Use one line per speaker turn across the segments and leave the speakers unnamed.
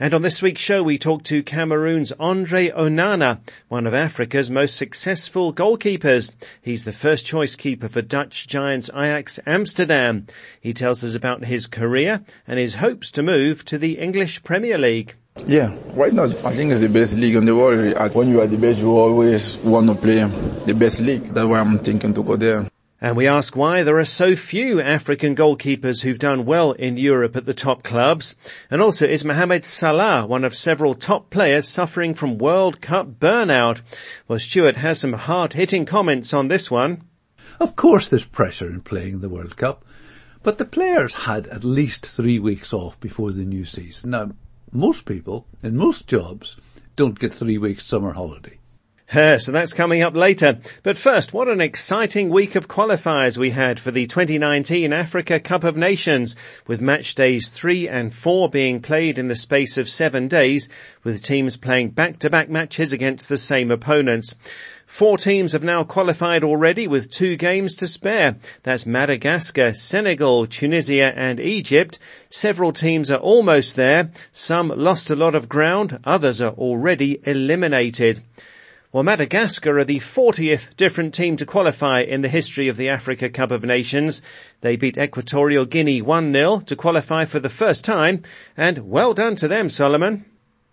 And on this week's show, we talk to Cameroon's Andre Onana, one of Africa's most successful goalkeepers. He's the first choice keeper for Dutch giants Ajax Amsterdam. He tells us about his career and his hopes to move to the English Premier League.
Yeah, why not? I think it's the best league in the world. When you are the best, you always want to play the best league. That's why I'm thinking to go there.
And we ask why there are so few African goalkeepers who've done well in Europe at the top clubs. And also is Mohamed Salah one of several top players suffering from World Cup burnout? Well, Stuart has some hard-hitting comments on this one.
Of course there's pressure in playing the World Cup, but the players had at least three weeks off before the new season. Now, most people in most jobs don't get three weeks summer holiday.
So that's coming up later. But first, what an exciting week of qualifiers we had for the 2019 Africa Cup of Nations, with match days three and four being played in the space of seven days, with teams playing back-to-back matches against the same opponents. Four teams have now qualified already with two games to spare. That's Madagascar, Senegal, Tunisia and Egypt. Several teams are almost there. Some lost a lot of ground. Others are already eliminated. Well, Madagascar are the 40th different team to qualify in the history of the Africa Cup of Nations. They beat Equatorial Guinea 1-0 to qualify for the first time, and well done to them, Solomon.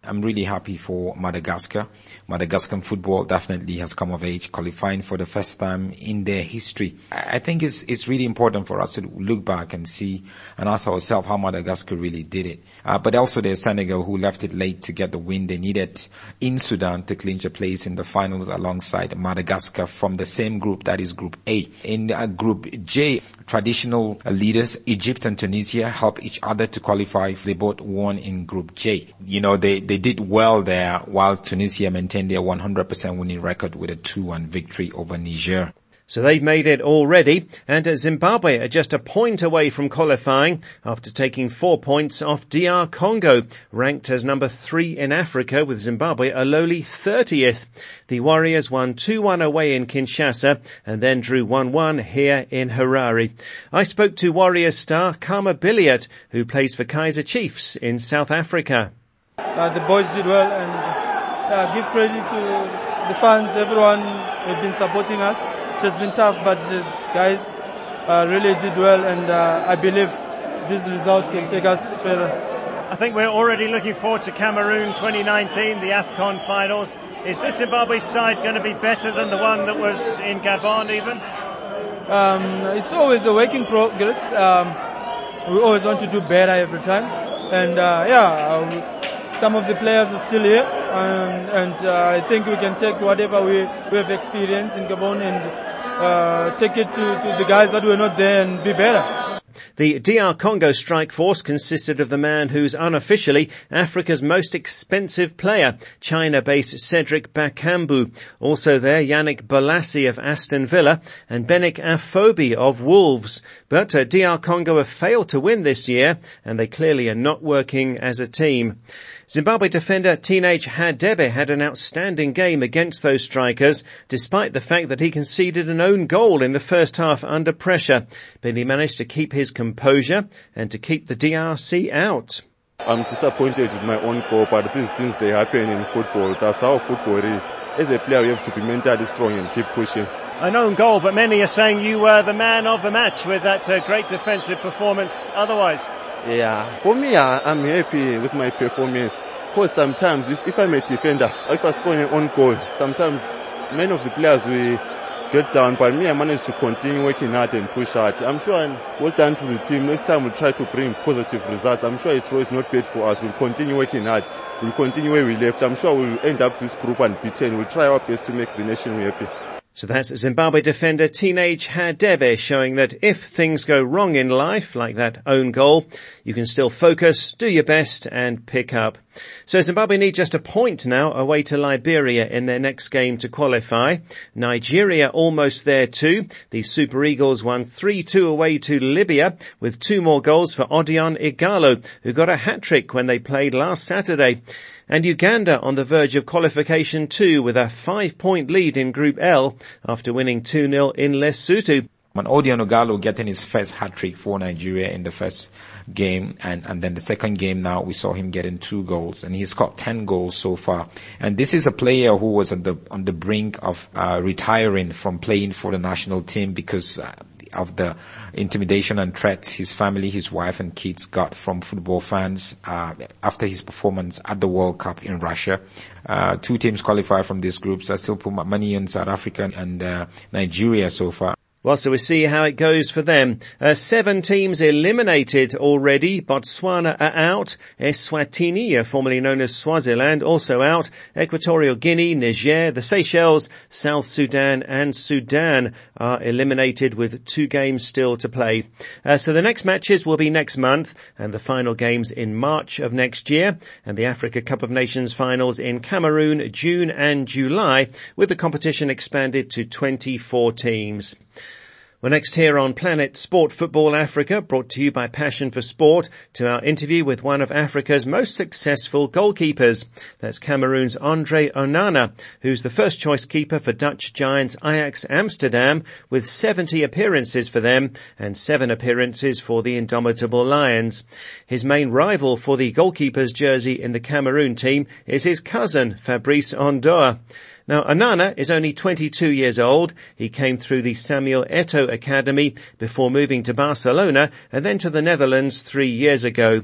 I'm really happy for Madagascar. Madagascan football definitely has come of age, qualifying for the first time in their history. I think it's, it's really important for us to look back and see and ask ourselves how Madagascar really did it. Uh, but also there's Senegal who left it late to get the win they needed in Sudan to clinch a place in the finals alongside Madagascar from the same group that is Group A. In uh, Group J, traditional leaders Egypt and Tunisia help each other to qualify. If they both won in Group J. You know, they they did well there while Tunisia maintained their 100% winning record with a 2-1 victory over Niger.
So they've made it already, and Zimbabwe are just a point away from qualifying after taking four points off DR Congo, ranked as number three in Africa with Zimbabwe a lowly 30th. The Warriors won 2-1 away in Kinshasa and then drew 1-1 here in Harare. I spoke to Warriors star Khama Billiat, who plays for Kaizer Chiefs in South Africa.
Uh, the boys did well and uh, give credit to the fans, everyone who have been supporting us. It has been tough, but uh, guys uh, really did well, and uh, I believe this result can take us further.
I think we're already looking forward to Cameroon 2019, the AFCON finals. Is this Zimbabwe side going to be better than the one that was in Gabon even?
Um, it's always a work in progress. Um, we always want to do better every time. And uh, yeah, some of the players are still here. And, and uh, I think we can take whatever we, we have experienced in Gabon and uh, take it to, to the guys that were not there and be better.
The DR Congo strike force consisted of the man who's unofficially Africa's most expensive player, China-based Cedric Bakambu. Also there, Yannick Bolasie of Aston Villa and Benik Afobe of Wolves. But uh, DR Congo have failed to win this year and they clearly are not working as a team. Zimbabwe defender Teenage Hadebe had an outstanding game against those strikers, despite the fact that he conceded an own goal in the first half under pressure. But he managed to keep his composure and to keep the DRC out.
I'm disappointed with my own goal, but these things they happen in football. That's how football is. As a player, you have to be mentally strong and keep pushing.
An own goal, but many are saying you were the man of the match with that uh, great defensive performance. Otherwise.
Yeah, for me, I'm happy with my performance. Because sometimes, if, if I'm a defender, if I score an own goal, sometimes many of the players will get down. But me, I managed to continue working hard and push hard. I'm sure I'm well done to the team. Next time we'll try to bring positive results. I'm sure draw is not bad for us. We'll continue working hard. We'll continue where we left. I'm sure we'll end up this group unbeaten. We'll try our best to make the nation happy.
So that's Zimbabwe defender Teenage Hadebe showing that if things go wrong in life, like that own goal, you can still focus, do your best and pick up. So Zimbabwe need just a point now away to Liberia in their next game to qualify. Nigeria almost there too. The Super Eagles won 3-2 away to Libya with two more goals for Odion Ighalo, who got a hat-trick when they played last Saturday. And Uganda on the verge of qualification too with a five-point lead in Group L after winning 2-0 in Lesotho.
And Odion Ighalo getting his first hat trick for Nigeria in the first game, and and then the second game now we saw him getting two goals, and he's got ten goals so far. And this is a player who was on the on the brink of uh, retiring from playing for the national team because. Uh, of the intimidation and threats his family, his wife and kids got from football fans uh, after his performance at the World Cup in Russia. Uh, two teams qualify from these groups. I still put my money on South Africa and uh, Nigeria so far.
Well, so we see how it goes for them. Uh, seven teams eliminated already. Botswana are out. Eswatini, uh, formerly known as Swaziland, also out. Equatorial Guinea, Niger, the Seychelles, South Sudan and Sudan are eliminated with two games still to play. Uh, so the next matches will be next month and the final games in March of next year and the Africa Cup of Nations finals in Cameroon, June and July with the competition expanded to 24 teams. We're next here on Planet Sport Football Africa, brought to you by Passion for Sport, to our interview with one of Africa's most successful goalkeepers. That's Cameroon's Andre Onana, who's the first choice keeper for Dutch giants Ajax Amsterdam, with 70 appearances for them and seven appearances for the Indomitable Lions. His main rival for the goalkeeper's jersey in the Cameroon team is his cousin, Fabrice Ondoa. Now, Onana is only 22 years old. He came through the Samuel Eto'o Academy before moving to Barcelona and then to the Netherlands three years ago.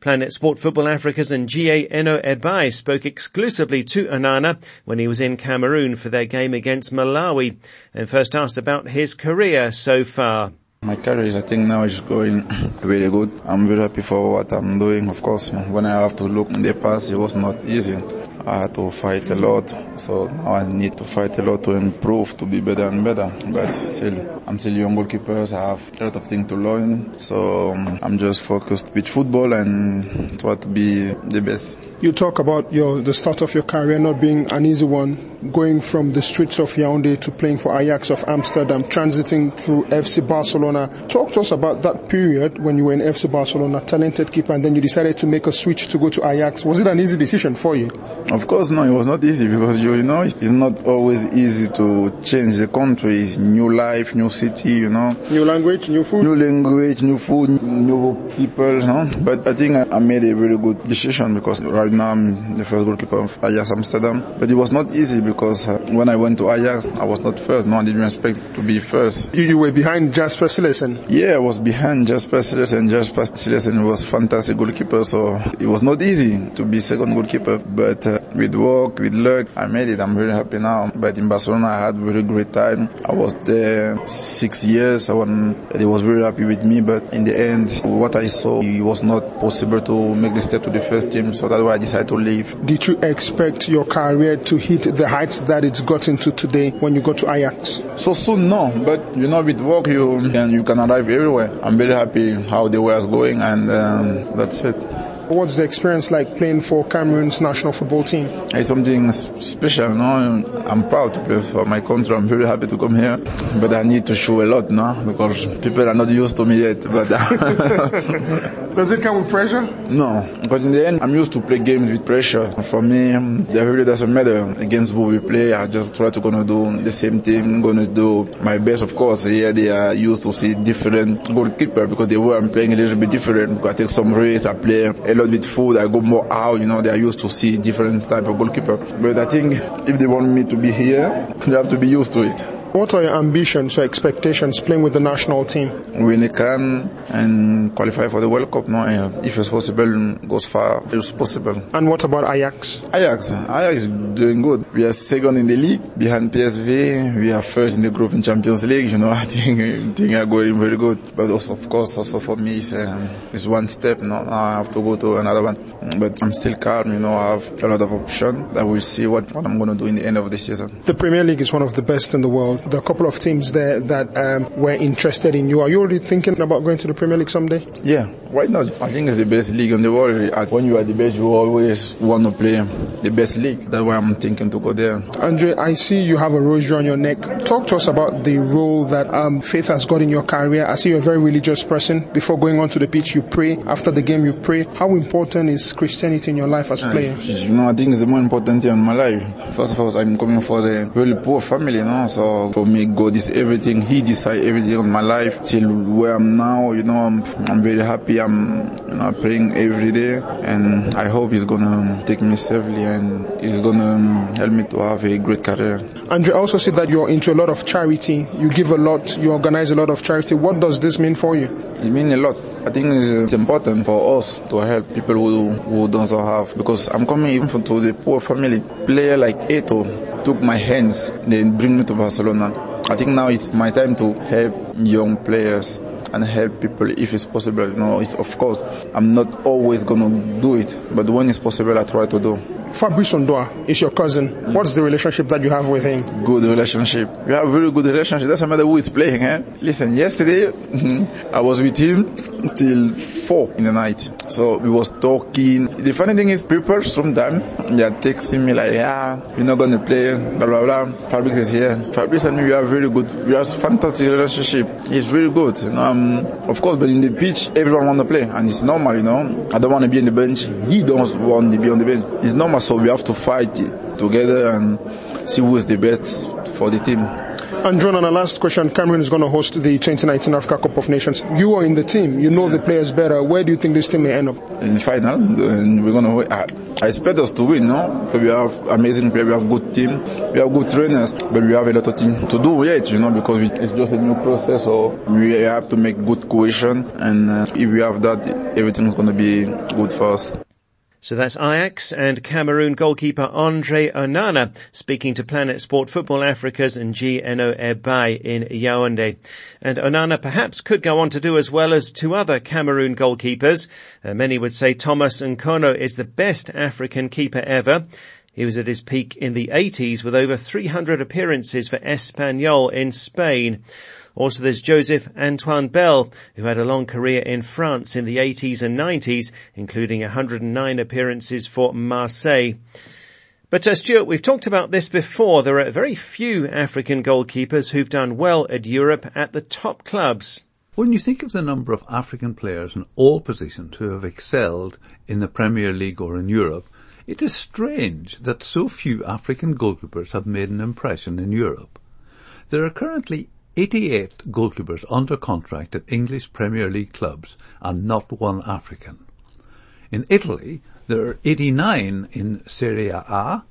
Planet Sport Football Africa's and G.A. Eno Ebai spoke exclusively to Onana when he was in Cameroon for their game against Malawi and first asked about his career so far.
My career is, I think now is going really good. I'm very happy for what I'm doing. Of course, when I have to look in the past, it was not easy. I had to fight a lot, so now I need to fight a lot to improve, to be better and better. But still, I'm still young goalkeeper, I have a lot of things to learn. So um, I'm just focused with football and try to be the best.
You talk about your the start of your career not being an easy one, going from the streets of Yaoundé to playing for Ajax of Amsterdam, transiting through FC Barcelona. Talk to us about that period when you were in FC Barcelona, talented keeper, and then you decided to make a switch to go to Ajax. Was it an easy decision for you?
Of course, no, it was not easy because you, know it's not always easy to change the country, new life, new city, you know.
New language, new food.
New language, new food, new people, you know. But I think I, I made a very good decision because right now I'm the first goalkeeper of Ajax Amsterdam. But it was not easy because uh, when I went to Ajax, I was not first. No, I didn't expect to be first.
You, you were behind Jasper Cillessen.
Yeah, I was behind Jasper Cillessen. Jasper Cillessen was fantastic goalkeeper, so it was not easy to be second goalkeeper. But uh, with work, with luck, I made it. I'm very happy now. But in Barcelona, I had a very great time. I was there six years. I they was very happy with me. But in the end, what I saw, it was not possible to make the step to the first team. So that's why I decided to leave.
Did you expect your career to hit the that it's gotten to today when you go to Ajax?
So soon, no. But you know, with work, you can, you can arrive everywhere. I'm very happy how the way is going and um, that's it.
What's the experience like playing for Cameroon's national football team?
It's something special, no? I'm proud to play for my country. I'm very happy to come here, but I need to show a lot, no? Because people are not used to me yet. But
does it come with pressure?
No, but in the end, I'm used to play games with pressure. For me, it really doesn't matter against who we play. I just try to gonna do the same thing, gonna do my best. Of course, here they are used to see different goalkeeper because the way I'm playing a little bit different. I take some risks, I play a lot with food, I go more out, you know, they are used to see different type of goalkeeper. But I think if they want me to be here, they have to be used to it.
What are your ambitions or expectations playing with the national team?
Win a can and qualify for the World Cup. No, if it's possible, goes far if it's possible.
And what about Ajax?
Ajax, Ajax is doing good. We are second in the league behind PSV. We are first in the group in Champions League. You know, I think things are going very good. But also, of course, also for me, it's, um, it's one step. No, now I have to go to another one. But I'm still calm. You know, I have a lot of options. I will see what, what I'm going to do in the end of the season.
The Premier League is one of the best in the world. A couple of teams there that um, were interested in you. Are you already thinking about going to the Premier League someday?
Yeah, why not? I think it's the best league in the world. When you are the best, you always want to play the best league. That's why I'm thinking to go there.
Andre, I see you have a rosary on your neck. Talk to us about the role that um, faith has got in your career. I see you're a very religious person. Before going onto the pitch, you pray. After the game, you pray. How important is Christianity in your life as a player?
You know, I think it's the more important thing in my life. First of all, I'm coming for a really poor family, you know. So for me, God is everything. He decides everything in my life till where I'm now. You know, I'm I'm very happy. I'm you know praying every day, and I hope He's gonna take me safely and He's gonna um, help me to have a great career.
Andre, I also see that you're into a lot of charity. You give a lot. You organize a lot of charity. What does this mean for you?
It means a lot. I think it's important for us to help people who who don't have because I'm coming even from to the poor family. Player like Eto'o took my hands, then bring me to Barcelona. I think now it's my time to help young players and help people if it's possible. You know, it's, of course, I'm not always gonna do it, but when it's possible, I try to do.
Fabrice Ondoa is your cousin. What's the relationship that you have with him?
Good relationship. We have a very good relationship. Doesn't matter who is playing, eh? Listen, yesterday, I was with him till four in the night. So we was talking. The funny thing is people sometimes they are texting me like, yeah, we're not gonna play, blah blah blah. Fabrice is here. Fabrice and me we have very good, we have fantastic relationship. It's very good. Um, of course, but in the pitch, everyone want to play, and it's normal. You know, I don't want to be on the bench. He don't want to be on the bench. It's normal, so we have to fight together and see who is the best for the team.
And John, on a last question, Cameroon is going to host the 2019 Africa Cup of Nations. You are in the team. You know the players better. Where do you think this team may end up?
In the final, and we're going to. I, I expect us to win, no? We have amazing players, we have good team, we have good trainers, but we have a lot of things to do yet, you know, because we, it's just a new process, so we have to make good cohesion, and uh, if we have that, everything's going to be good for us.
So that's Ajax and Cameroon goalkeeper Andre Onana speaking to Planet Sport Football Africa's Ngeno Ebae in Yaoundé. And Onana perhaps could go on to do as well as two other Cameroon goalkeepers. Uh, many would say Thomas Nkono is the best African keeper ever. He was at his peak in the 80s with over 300 appearances for Espanyol in Spain. Also there's Joseph Antoine Bell, who had a long career in France in the 80s and 90s, including 109 appearances for Marseille. But uh, Stuart, we've talked about this before. There are very few African goalkeepers who've done well at Europe at the top clubs.
When you think of the number of African players in all positions who have excelled in the Premier League or in Europe, it is strange that so few African goalkeepers have made an impression in Europe. There are currently 88 goalkeepers under contract at English Premier League clubs and not one African. In Italy, there are 89 in Serie A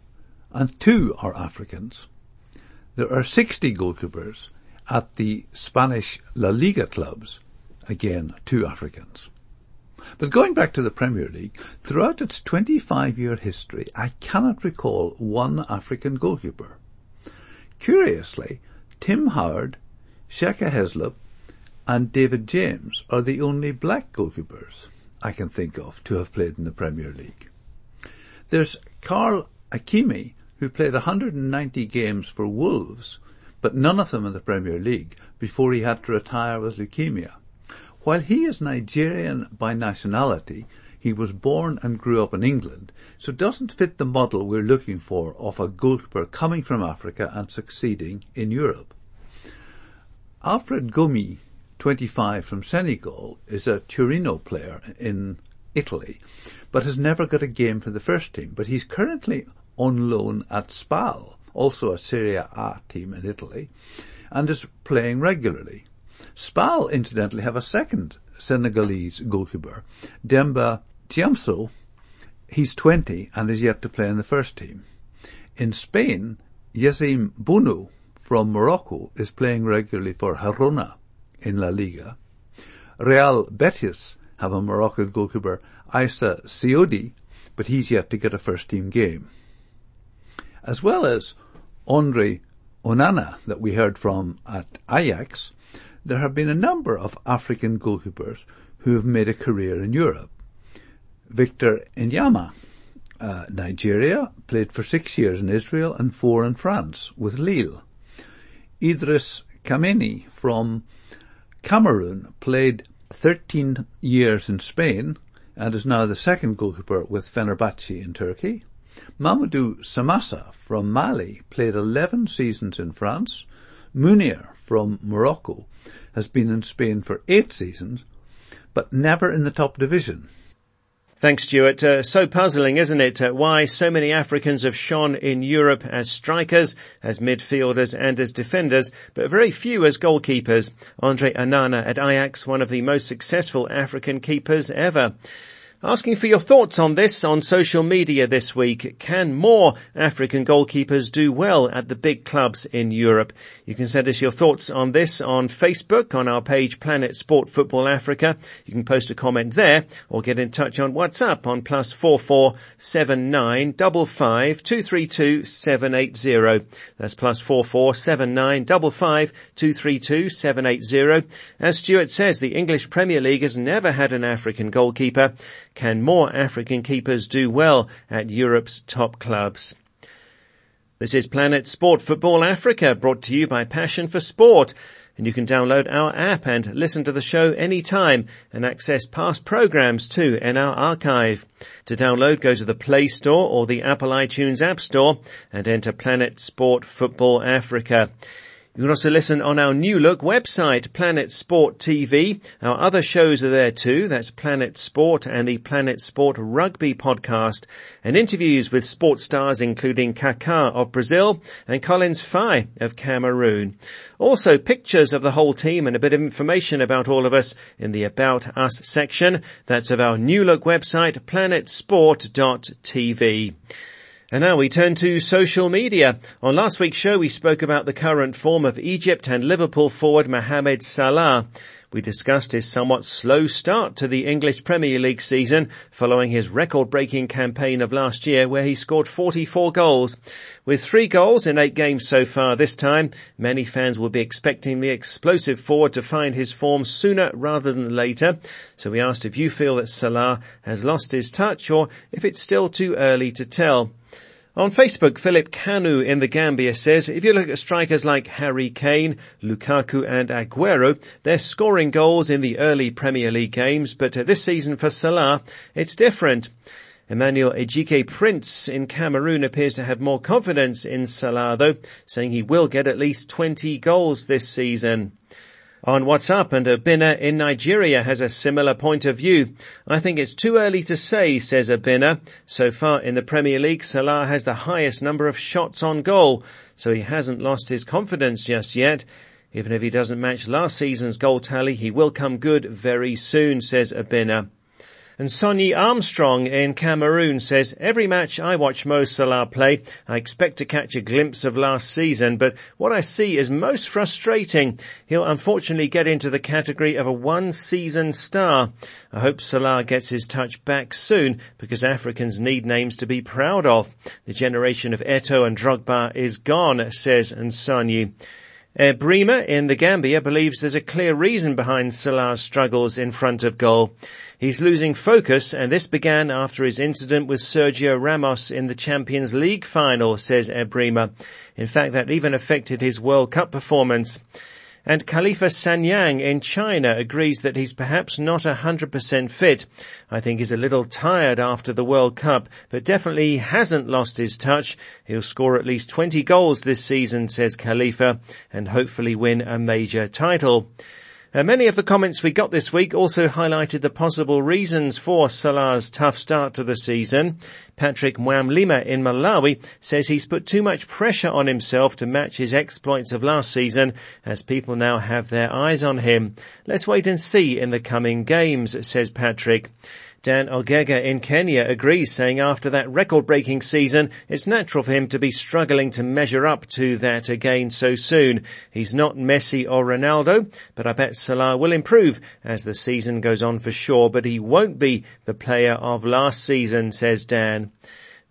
and two are Africans. There are 60 goalkeepers at the Spanish La Liga clubs, again two Africans. But going back to the Premier League, throughout its 25 year history, I cannot recall one African goalkeeper. Curiously, Tim Howard Shaka Hislop and David James are the only black goalkeepers I can think of to have played in the Premier League. There's Carl Ikeme, who played 190 games for Wolves, but none of them in the Premier League before he had to retire with leukemia. While he is Nigerian by nationality, he was born and grew up in England, so doesn't fit the model we're looking for of a goalkeeper coming from Africa and succeeding in Europe. Alfred Gomis, 25 from Senegal, is a Torino player in Italy, but has never got a game for the first team. But he's currently on loan at Spal, also a Serie A team in Italy, and is playing regularly. Spal, incidentally, have a second Senegalese goalkeeper, Demba Thiamso. He's 20 and is yet to play in the first team. In Spain, Yassine Bounou from Morocco is playing regularly for Girona in La Liga. Real Betis have a Moroccan goalkeeper, Isa Siodi, but he's yet to get a first team game. As well as Andre Onana that we heard from at Ajax, there have been a number of African goalkeepers who have made a career in Europe. Victor Enyeama, uh, Nigeria, played for six years in Israel and four in France with Lille. Idris Kameni from Cameroon played 13 years in Spain and is now the second goalkeeper with Fenerbahce in Turkey. Mamadou Samassa from Mali played 11 seasons in France. Munir from Morocco has been in Spain for eight seasons, but never in the top division.
Thanks, Stuart. Uh, so puzzling, isn't it? Uh, why so many Africans have shone in Europe as strikers, as midfielders and as defenders, but very few as goalkeepers. Andre Onana at Ajax, one of the most successful African keepers ever. Asking for your thoughts on this on social media this week. Can more African goalkeepers do well at the big clubs in Europe? You can send us your thoughts on this on Facebook on our page Planet Sport Football Africa. You can post a comment there or get in touch on WhatsApp on plus four four seven nine double five two three two seven eight zero. That's plus four four seven nine double five two three two seven eight zero. As Stuart says, the English Premier League has never had an African goalkeeper. Can more African keepers do well at Europe's top clubs? This is Planet Sport Football Africa brought to you by Passion for Sport. And you can download our app and listen to the show anytime and access past programs too in our archive. To download, go to the Play Store or the Apple iTunes App Store and enter Planet Sport Football Africa. You can also listen on our new look website, Planet Sport TV. Our other shows are there too. That's Planet Sport and the Planet Sport Rugby podcast and interviews with sports stars including Kaká of Brazil and Collins Fai of Cameroon. Also pictures of the whole team and a bit of information about all of us in the About Us section. That's of our new look website, planetsport.tv. And now we turn to social media. On last week's show we spoke about the current form of Egypt and Liverpool forward Mohamed Salah. We discussed his somewhat slow start to the English Premier League season following his record-breaking campaign of last year where he scored 44 goals. With three goals in eight games so far this time, many fans will be expecting the explosive forward to find his form sooner rather than later. So we asked if you feel that Salah has lost his touch or if it's still too early to tell. On Facebook, Philip Kanu in the Gambia says, if you look at strikers like Harry Kane, Lukaku and Aguero, they're scoring goals in the early Premier League games, but this season for Salah, it's different. Emmanuel Ejike Prince in Cameroon appears to have more confidence in Salah though, saying he will get at least 20 goals this season on WhatsApp and Abina in Nigeria has a similar point of view. I think it's too early to say, says Abina. So far in the Premier League, Salah has the highest number of shots on goal, so he hasn't lost his confidence just yet. Even if he doesn't match last season's goal tally, he will come good very soon, says Abina. And Sonny Armstrong in Cameroon says, every match I watch Mo Salah play, I expect to catch a glimpse of last season, but what I see is most frustrating. He'll unfortunately get into the category of a one season star. I hope Salah gets his touch back soon because Africans need names to be proud of. The generation of Eto'o and Drogba is gone, says Uh, Nsonyi. Brima in the Gambia believes there's a clear reason behind Salah's struggles in front of goal. He's losing focus and this began after his incident with Sergio Ramos in the Champions League final, says Ebrima. In fact, that even affected his World Cup performance. And Khalifa Sanyang in China agrees that he's perhaps not 100% fit. I think he's a little tired after the World Cup, but definitely hasn't lost his touch. He'll score at least 20 goals this season, says Khalifa, and hopefully win a major title. Uh, many of the comments we got this week also highlighted the possible reasons for Salah's tough start to the season. Patrick Mwamlima in Malawi says he's put too much pressure on himself to match his exploits of last season as people now have their eyes on him. Let's wait and see in the coming games, says Patrick. Dan Ogega in Kenya agrees, saying after that record-breaking season, it's natural for him to be struggling to measure up to that again so soon. He's not Messi or Ronaldo, but I bet Salah will improve as the season goes on for sure, but he won't be the player of last season, says Dan.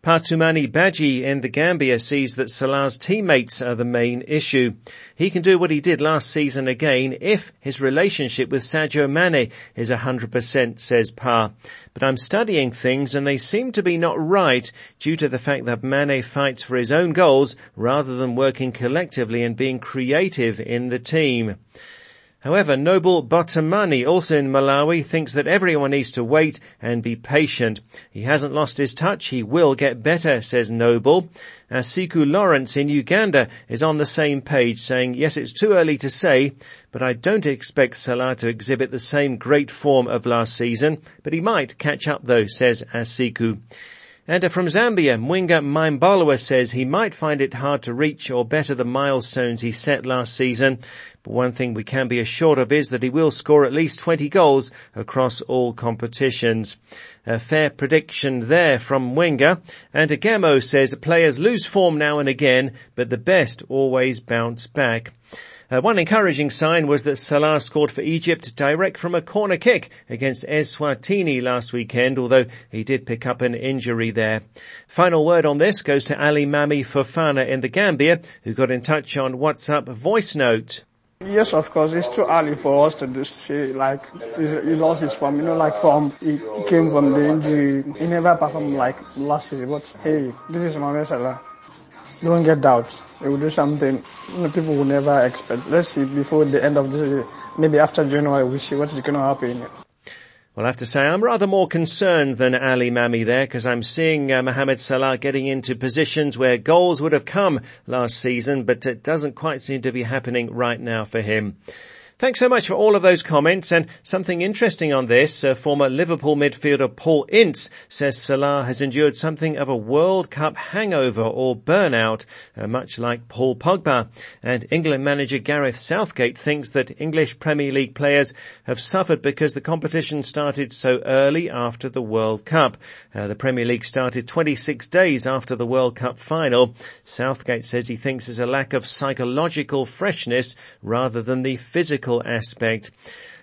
Phatumani Badji in the Gambia sees that Salah's teammates are the main issue. He can do what he did last season again if his relationship with Sadio Mane is 100%, says Pa. But I'm studying things and they seem to be not right due to the fact that Mane fights for his own goals rather than working collectively and being creative in the team. However, Noble Botamani, also in Malawi, thinks that everyone needs to wait and be patient. He hasn't lost his touch. He will get better, says Noble. Uh, Asiku Lawrence in Uganda is on the same page saying, yes, it's too early to say, but I don't expect Salah to exhibit the same great form of last season, but he might catch up though, says Asiku. And from Zambia, Mwinga Maimbalwa says he might find it hard to reach or better the milestones he set last season, but one thing we can be assured of is that he will score at least 20 goals across all competitions. A fair prediction there from Mwinga. And Agamo says players lose form now and again, but the best always bounce back. Uh, one encouraging sign was that Salah scored for Egypt direct from a corner kick against Eswatini last weekend, although he did pick up an injury there. Final word on this goes to Ali Mami Fofana in the Gambia, who got in touch on WhatsApp voice note.
Yes, of course. It's too early for us to say like he lost his form. You know, like from he came from the injury. He never performed like last season. But hey, this is Mohamed Salah. Don't get doubts. He will do something you know, people will never expect. Let's see before the end of the maybe after January, we see what is going to happen.
Well, I have to say, I'm rather more concerned than Ali Mami there because I'm seeing uh, Mohamed Salah getting into positions where goals would have come last season, but it doesn't quite seem to be happening right now for him. Thanks so much for all of those comments and something interesting on this. Uh, former Liverpool midfielder Paul Ince says Salah has endured something of a World Cup hangover or burnout, uh, much like Paul Pogba. And England manager Gareth Southgate thinks that English Premier League players have suffered because the competition started so early after the World Cup. Uh, the Premier League started 26 days after the World Cup final. Southgate says he thinks there's a lack of psychological freshness rather than the physical aspect.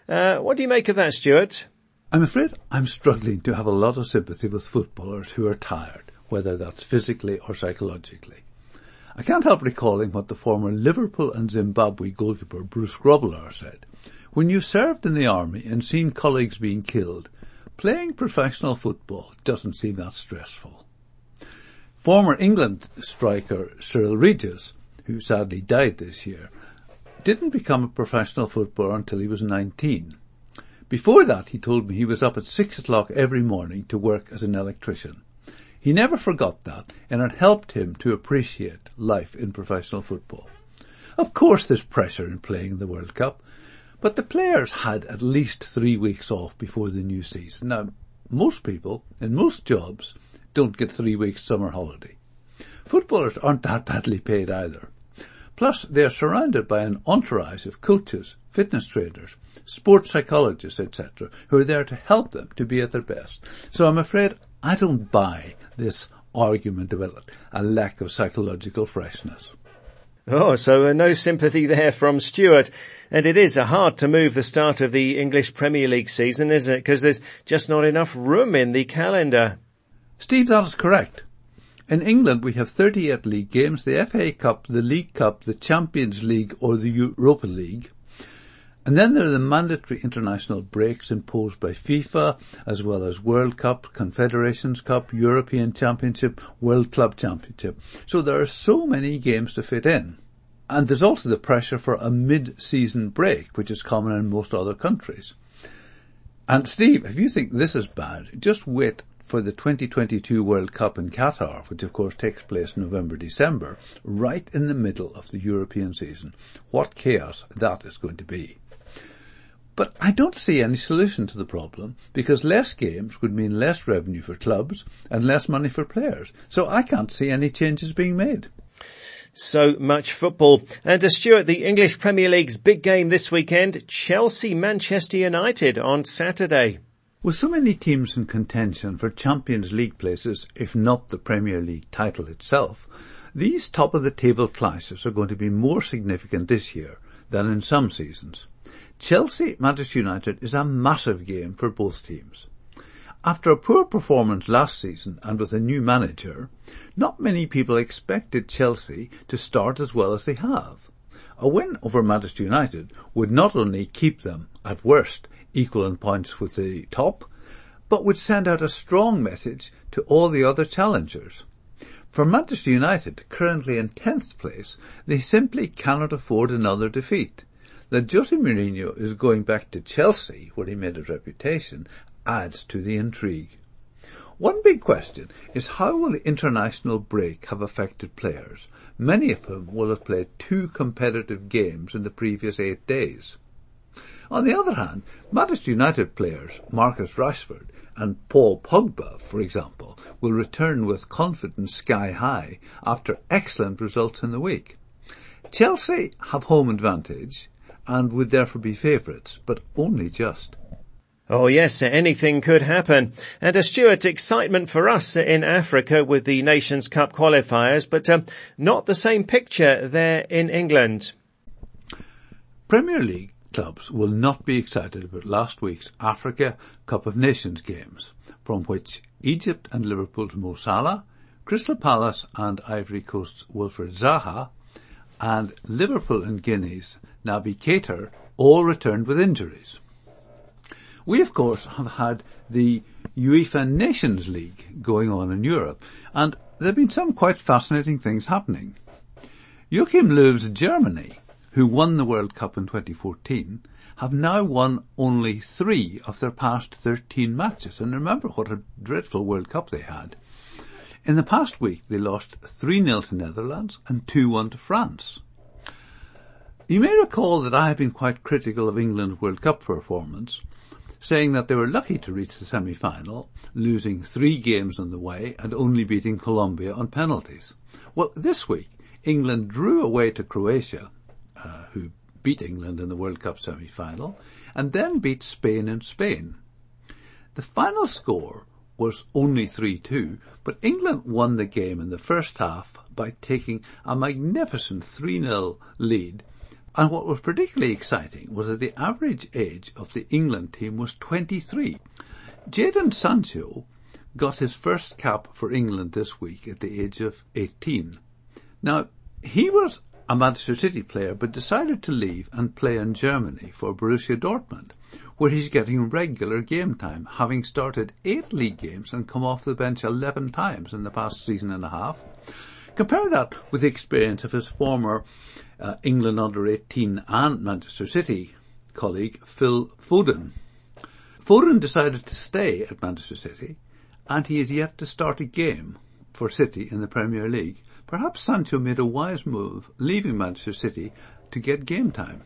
Uh, what do you make of that, Stuart?
I'm afraid I'm struggling to have a lot of sympathy with footballers who are tired, whether that's physically or psychologically. I can't help recalling what the former Liverpool and Zimbabwe goalkeeper Bruce Grobbelaar said. When you've served in the army and seen colleagues being killed, playing professional football doesn't seem that stressful. Former England striker Cyril Regis, who sadly died this year, didn't become a professional footballer until he was 19. Before that, he told me he was up at six o'clock every morning to work as an electrician. He never forgot that, and it helped him to appreciate life in professional football. Of course there's pressure in playing in the World Cup, but the players had at least three weeks off before the new season. Now, most people, in most jobs, don't get three weeks summer holiday. Footballers aren't that badly paid either. Plus, they are surrounded by an entourage of coaches, fitness trainers, sports psychologists, etc., who are there to help them to be at their best. So I'm afraid I don't buy this argument about a lack of psychological freshness.
Oh, so uh, no sympathy there from Stuart. And it is uh, hard to move the start of the English Premier League season, isn't it? Because there's just not enough room in the calendar.
Steve, that is correct. In England, we have 38 league games, the FA Cup, the League Cup, the Champions League or the Europa League. And then there are the mandatory international breaks imposed by FIFA, as well as World Cup, Confederations Cup, European Championship, World Club Championship. So there are so many games to fit in. And there's also the pressure for a mid-season break, which is common in most other countries. And Steve, if you think this is bad, just wait for the 2022 World Cup in Qatar, which of course takes place November, December, right in the middle of the European season. What chaos that is going to be. But I don't see any solution to the problem because less games would mean less revenue for clubs and less money for players. So I can't see any changes being made.
So much football. And to Stuart, the English Premier League's big game this weekend, Chelsea Manchester United on Saturday.
With so many teams in contention for Champions League places, if not the Premier League title itself, these top of the table clashes are going to be more significant this year than in some seasons. Chelsea Manchester United is a massive game for both teams. After a poor performance last season and with a new manager, not many people expected Chelsea to start as well as they have. A win over Manchester United would not only keep them, at worst, equal in points with the top, but would send out a strong message to all the other challengers. For Manchester United, currently in 10th place, they simply cannot afford another defeat. That Jose Mourinho is going back to Chelsea, where he made his reputation, adds to the intrigue. One big question is how will the international break have affected players, many of whom will have played two competitive games in the previous eight days. On the other hand, Manchester United players Marcus Rashford and Paul Pogba, for example, will return with confidence sky high after excellent results in the week. Chelsea have home advantage and would therefore be favourites, but only just.
Oh yes, anything could happen. And a Stuart, excitement for us in Africa with the Nations Cup qualifiers, but um, not the same picture there in England.
Premier League clubs will not be excited about last week's Africa Cup of Nations games, from which Egypt and Liverpool's Mo Salah, Crystal Palace and Ivory Coast's Wilfried Zaha, and Liverpool and Guinea's Naby Keita all returned with injuries. We, of course, have had the UEFA Nations League going on in Europe, and there have been some quite fascinating things happening. Joachim Löw's Germany, who won the World Cup in 2014, have now won only three of their past 13 matches. And remember what a dreadful World Cup they had. In the past week, they lost 3-0 to Netherlands and 2-1 to France. You may recall that I have been quite critical of England's World Cup performance, saying that they were lucky to reach the semi-final, losing three games on the way and only beating Colombia on penalties. Well, this week, England drew away to Croatia, uh, who beat England in the World Cup semi-final, and then beat Spain in Spain. The final score was only 3-2, but England won the game in the first half by taking a magnificent 3-0 lead and what was particularly exciting was that the average age of the England team was 23. Jadon Sancho got his first cap for England this week at the age of 18. Now, he was a Manchester City player but decided to leave and play in Germany for Borussia Dortmund, where he's getting regular game time, having started eight league games and come off the bench 11 times in the past season and a half. Compare that with the experience of his former uh, England under 18 and Manchester City colleague Phil Foden. Foden decided to stay at Manchester City and he is yet to start a game for City in the Premier League. Perhaps Sancho made a wise move leaving Manchester City to get game time.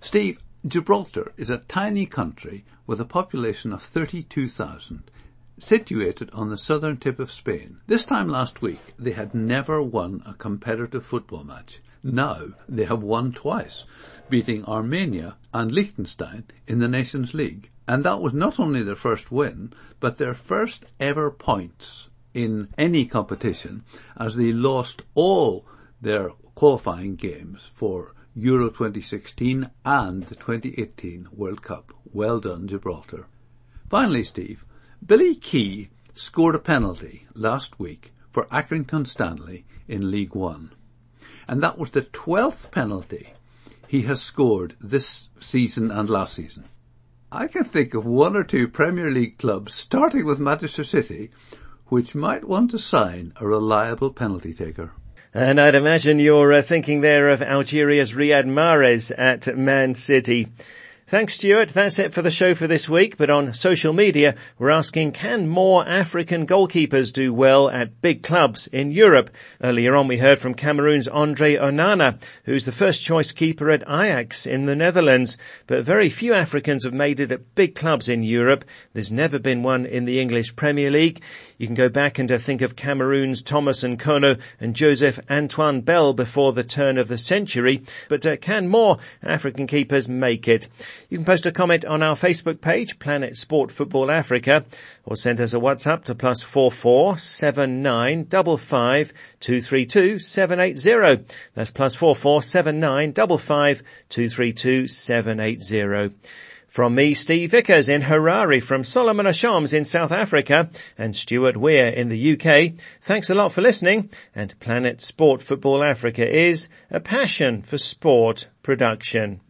Steve, Gibraltar is a tiny country with a population of 32,000 situated on the southern tip of Spain. This time last week, they had never won a competitive football match. Now they have won twice, beating Armenia and Liechtenstein in the Nations League. And that was not only their first win, but their first ever points in any competition as they lost all their qualifying games for Euro 2016 and the 2018 World Cup. Well done, Gibraltar. Finally, Steve, Billy Kee scored a penalty last week for Accrington Stanley in League One. And that was the 12th penalty he has scored this season and last season. I can think of one or two Premier League clubs, starting with Manchester City, which might want to sign a reliable penalty taker.
And I'd imagine you're uh, thinking there of Algeria's Riyad Mahrez at Man City. Thanks, Stuart. That's it for the show for this week. But on social media, we're asking, can more African goalkeepers do well at big clubs in Europe? Earlier on, we heard from Cameroon's Andre Onana, who's the first choice keeper at Ajax in the Netherlands. But very few Africans have made it at big clubs in Europe. There's never been one in the English Premier League. You can go back and uh, think of Cameroon's Thomas and Nkono and Joseph Antoine Bell before the turn of the century. But uh, can more African keepers make it? You can post a comment on our Facebook page, Planet Sport Football Africa, or send us a WhatsApp to plus four four seven nine double five two three two seven eight zero. That's plus four four seven nine double five two three two seven eight zero. From me, Steve Vickers in Harare, from Solomon Ashams in South Africa, and Stuart Weir in the UK, thanks a lot for listening, and Planet Sport Football Africa is a passion for sport production.